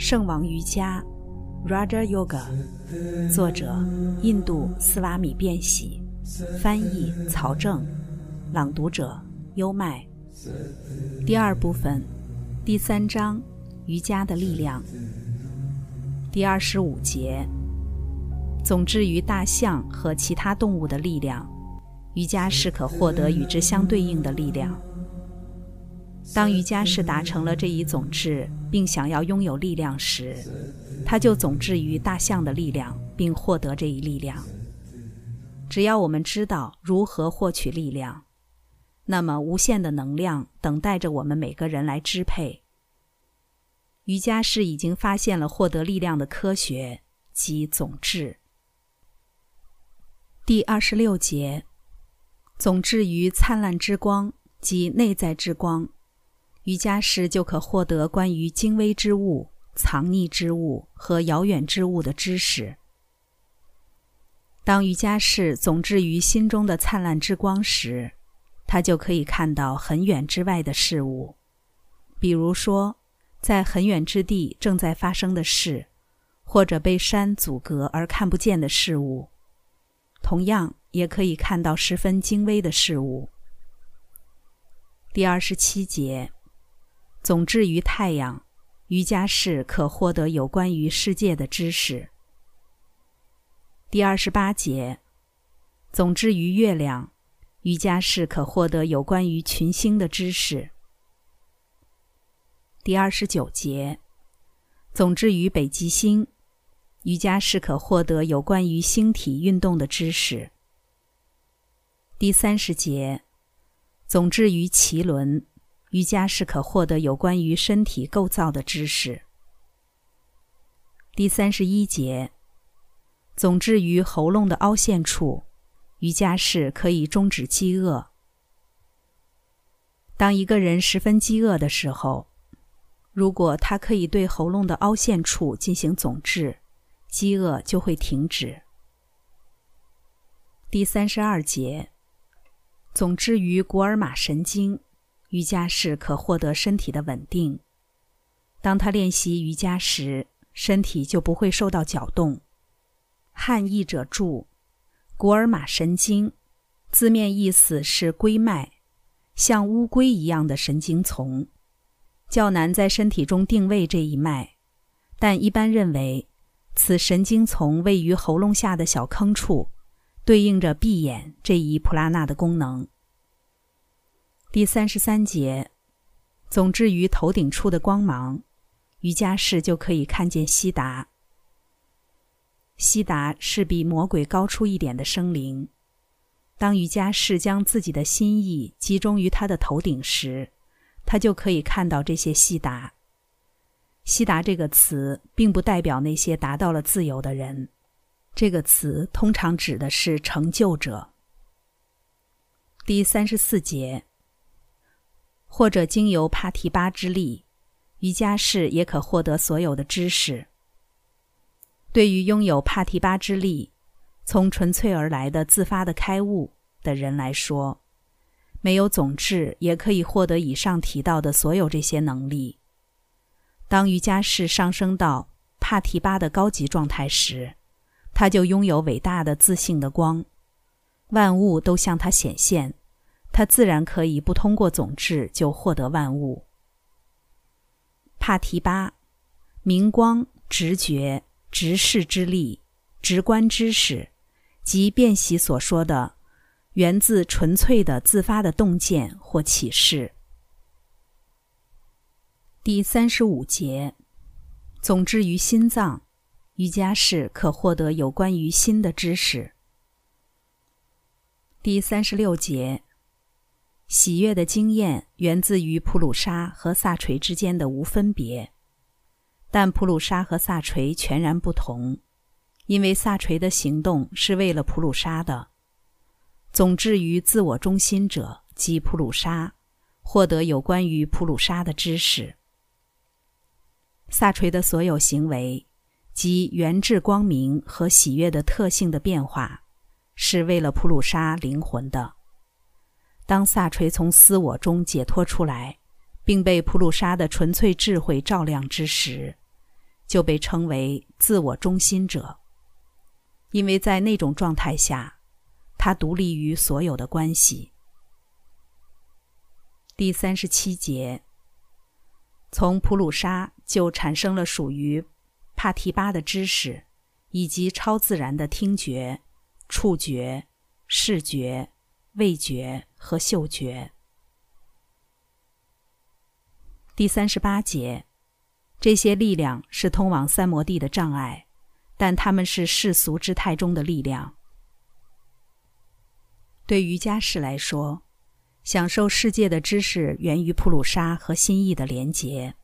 圣王瑜伽 （Raja Yoga），作者印度斯瓦米·变喜，翻译曹正，朗读者优麦。第二部分，第三章：瑜伽的力量。第二十五节：总之于大象和其他动物的力量，瑜伽是可获得与之相对应的力量。当瑜伽士达成了这一总制，并想要拥有力量时，他就总治于大象的力量，并获得这一力量。只要我们知道如何获取力量，那么无限的能量等待着我们每个人来支配。瑜伽士已经发现了获得力量的科学及总治。第二十六节，总治于灿烂之光及内在之光。瑜伽师就可获得关于精微之物、藏匿之物和遥远之物的知识。当瑜伽士总置于心中的灿烂之光时，他就可以看到很远之外的事物，比如说，在很远之地正在发生的事，或者被山阻隔而看不见的事物。同样，也可以看到十分精微的事物。第二十七节。总之于太阳，瑜伽士可获得有关于世界的知识。第二十八节，总之于月亮，瑜伽士可获得有关于群星的知识。第二十九节，总之于北极星，瑜伽士可获得有关于星体运动的知识。第三十节，总之于脐轮。瑜伽是可获得有关于身体构造的知识。第三十一节，总之于喉咙的凹陷处，瑜伽是可以终止饥饿。当一个人十分饥饿的时候，如果他可以对喉咙的凹陷处进行总治，饥饿就会停止。第三十二节，总之于古尔马神经。瑜伽士可获得身体的稳定。当他练习瑜伽时，身体就不会受到搅动。汉译者注：古尔马神经，字面意思是龟脉，像乌龟一样的神经丛，较难在身体中定位这一脉，但一般认为，此神经丛位于喉咙下的小坑处，对应着闭眼这一普拉纳的功能。第三十三节，总之于头顶处的光芒，瑜伽士就可以看见悉达。悉达是比魔鬼高出一点的生灵。当瑜伽士将自己的心意集中于他的头顶时，他就可以看到这些悉达。悉达这个词并不代表那些达到了自由的人，这个词通常指的是成就者。第三十四节。或者经由帕提巴之力，瑜伽士也可获得所有的知识。对于拥有帕提巴之力、从纯粹而来的自发的开悟的人来说，没有总治也可以获得以上提到的所有这些能力。当瑜伽士上升到帕提巴的高级状态时，他就拥有伟大的自信的光，万物都向他显现。他自然可以不通过总治就获得万物。帕提巴，明光、直觉、直视之力、直观知识，即辨析所说的，源自纯粹的自发的洞见或启示。第三十五节，总之于心脏，瑜伽士可获得有关于心的知识。第三十六节。喜悦的经验源自于普鲁沙和萨垂之间的无分别，但普鲁沙和萨垂全然不同，因为萨垂的行动是为了普鲁沙的。总之于自我中心者即普鲁沙，获得有关于普鲁沙的知识。萨垂的所有行为，即源自光明和喜悦的特性的变化，是为了普鲁沙灵魂的。当萨垂从私我中解脱出来，并被普鲁沙的纯粹智慧照亮之时，就被称为自我中心者，因为在那种状态下，他独立于所有的关系。第三十七节，从普鲁沙就产生了属于帕提巴的知识，以及超自然的听觉、触觉、视觉、味觉和嗅觉。第三十八节，这些力量是通往三摩地的障碍，但它们是世俗之态中的力量。对瑜伽士来说。享受世界的知识源于普鲁沙和心意的连结。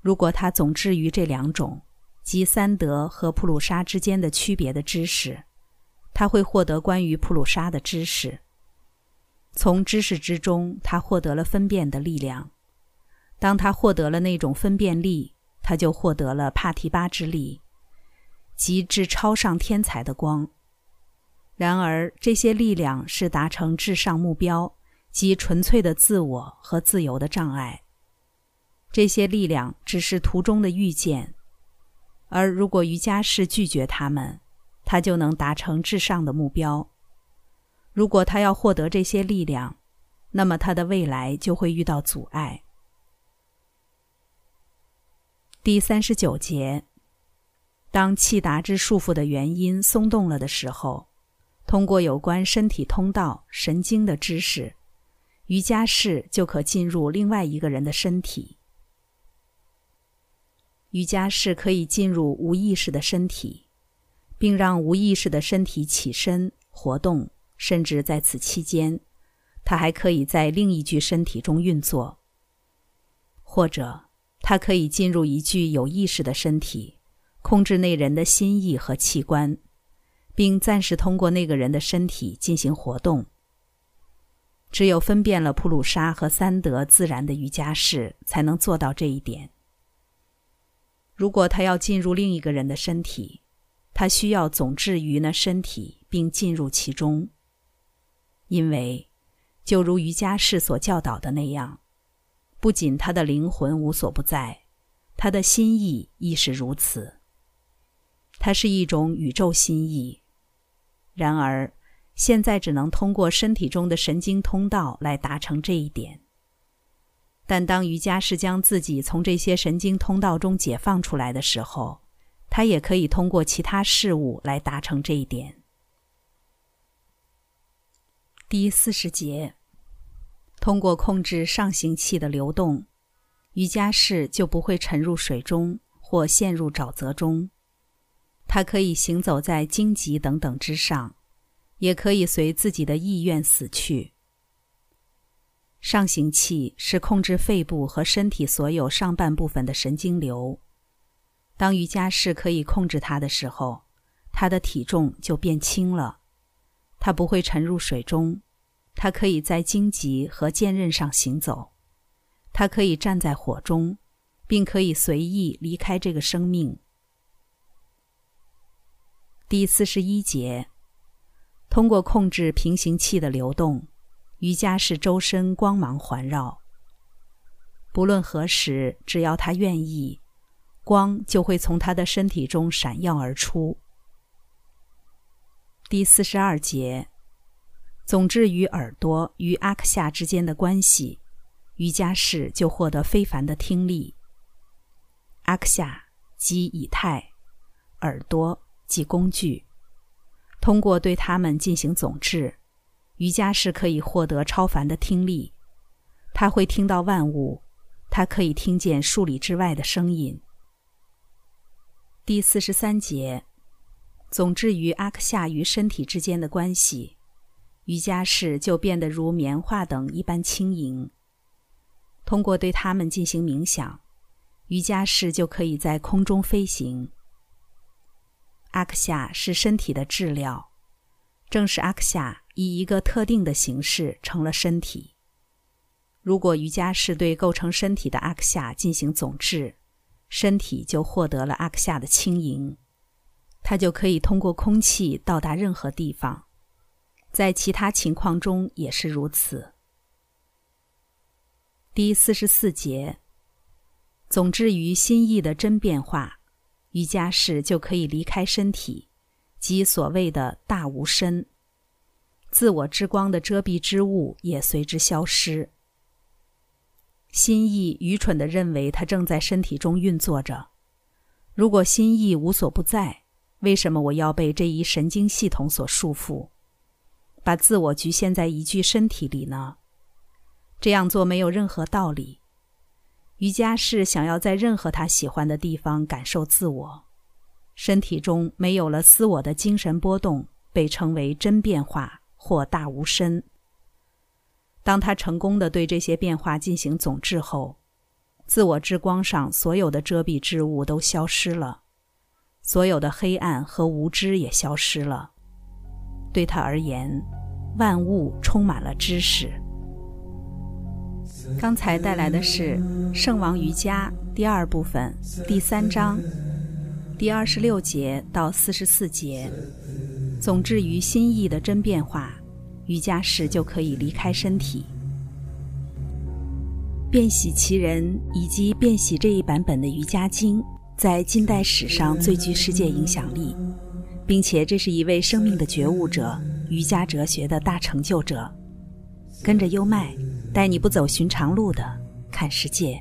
如果他总置于这两种，即三德和普鲁沙之间的区别的知识，他会获得关于普鲁沙的知识。从知识之中，他获得了分辨的力量。当他获得了那种分辨力，他就获得了帕提巴之力，即至超上天才的光。然而，这些力量是达成至上目标。即纯粹的自我和自由的障碍，这些力量只是途中的遇见，而如果瑜伽士拒绝他们，他就能达成至上的目标。如果他要获得这些力量，那么他的未来就会遇到阻碍。第三十九节，当气达之束缚的原因松动了的时候，通过有关身体通道、神经的知识。瑜伽士就可进入另外一个人的身体。瑜伽士可以进入无意识的身体，并让无意识的身体起身活动，甚至在此期间，他还可以在另一具身体中运作。或者，他可以进入一具有意识的身体，控制那人的心意和器官，并暂时通过那个人的身体进行活动。只有分辨了普鲁沙和三德自然的瑜伽士，才能做到这一点。如果他要进入另一个人的身体，他需要总置于那身体并进入其中。因为，就如瑜伽士所教导的那样，不仅他的灵魂无所不在，他的心意亦是如此。它是一种宇宙心意。然而。现在只能通过身体中的神经通道来达成这一点。但当瑜伽士将自己从这些神经通道中解放出来的时候，他也可以通过其他事物来达成这一点。第四十节，通过控制上行气的流动，瑜伽士就不会沉入水中或陷入沼泽中。他可以行走在荆棘等等之上。也可以随自己的意愿死去。上行气是控制肺部和身体所有上半部分的神经流。当瑜伽士可以控制它的时候，他的体重就变轻了。他不会沉入水中，他可以在荆棘和剑刃上行走，他可以站在火中，并可以随意离开这个生命。第四十一节。通过控制平行气的流动，瑜伽士周身光芒环绕。不论何时，只要他愿意，光就会从他的身体中闪耀而出。第四十二节，总之与耳朵与阿克夏之间的关系，瑜伽士就获得非凡的听力。阿克夏即以太，耳朵即工具。通过对他们进行总治，瑜伽士可以获得超凡的听力。他会听到万物，他可以听见数里之外的声音。第四十三节，总之与阿克夏与身体之间的关系，瑜伽士就变得如棉花等一般轻盈。通过对他们进行冥想，瑜伽士就可以在空中飞行。阿克夏是身体的质料，正是阿克夏以一个特定的形式成了身体。如果瑜伽士对构成身体的阿克夏进行总治，身体就获得了阿克夏的轻盈，它就可以通过空气到达任何地方。在其他情况中也是如此。第四十四节，总之于心意的真变化。瑜伽士就可以离开身体，即所谓的大无身。自我之光的遮蔽之物也随之消失。心意愚蠢地认为它正在身体中运作着。如果心意无所不在，为什么我要被这一神经系统所束缚，把自我局限在一具身体里呢？这样做没有任何道理。瑜伽士想要在任何他喜欢的地方感受自我，身体中没有了私我的精神波动，被称为真变化或大无身。当他成功的对这些变化进行总治后，自我之光上所有的遮蔽之物都消失了，所有的黑暗和无知也消失了。对他而言，万物充满了知识。刚才带来的是《圣王瑜伽》第二部分第三章第二十六节到四十四节。总之于心意的真变化，瑜伽时就可以离开身体。变喜其人以及变喜这一版本的瑜伽经，在近代史上最具世界影响力，并且这是一位生命的觉悟者、瑜伽哲学的大成就者。跟着优麦。带你不走寻常路的看世界。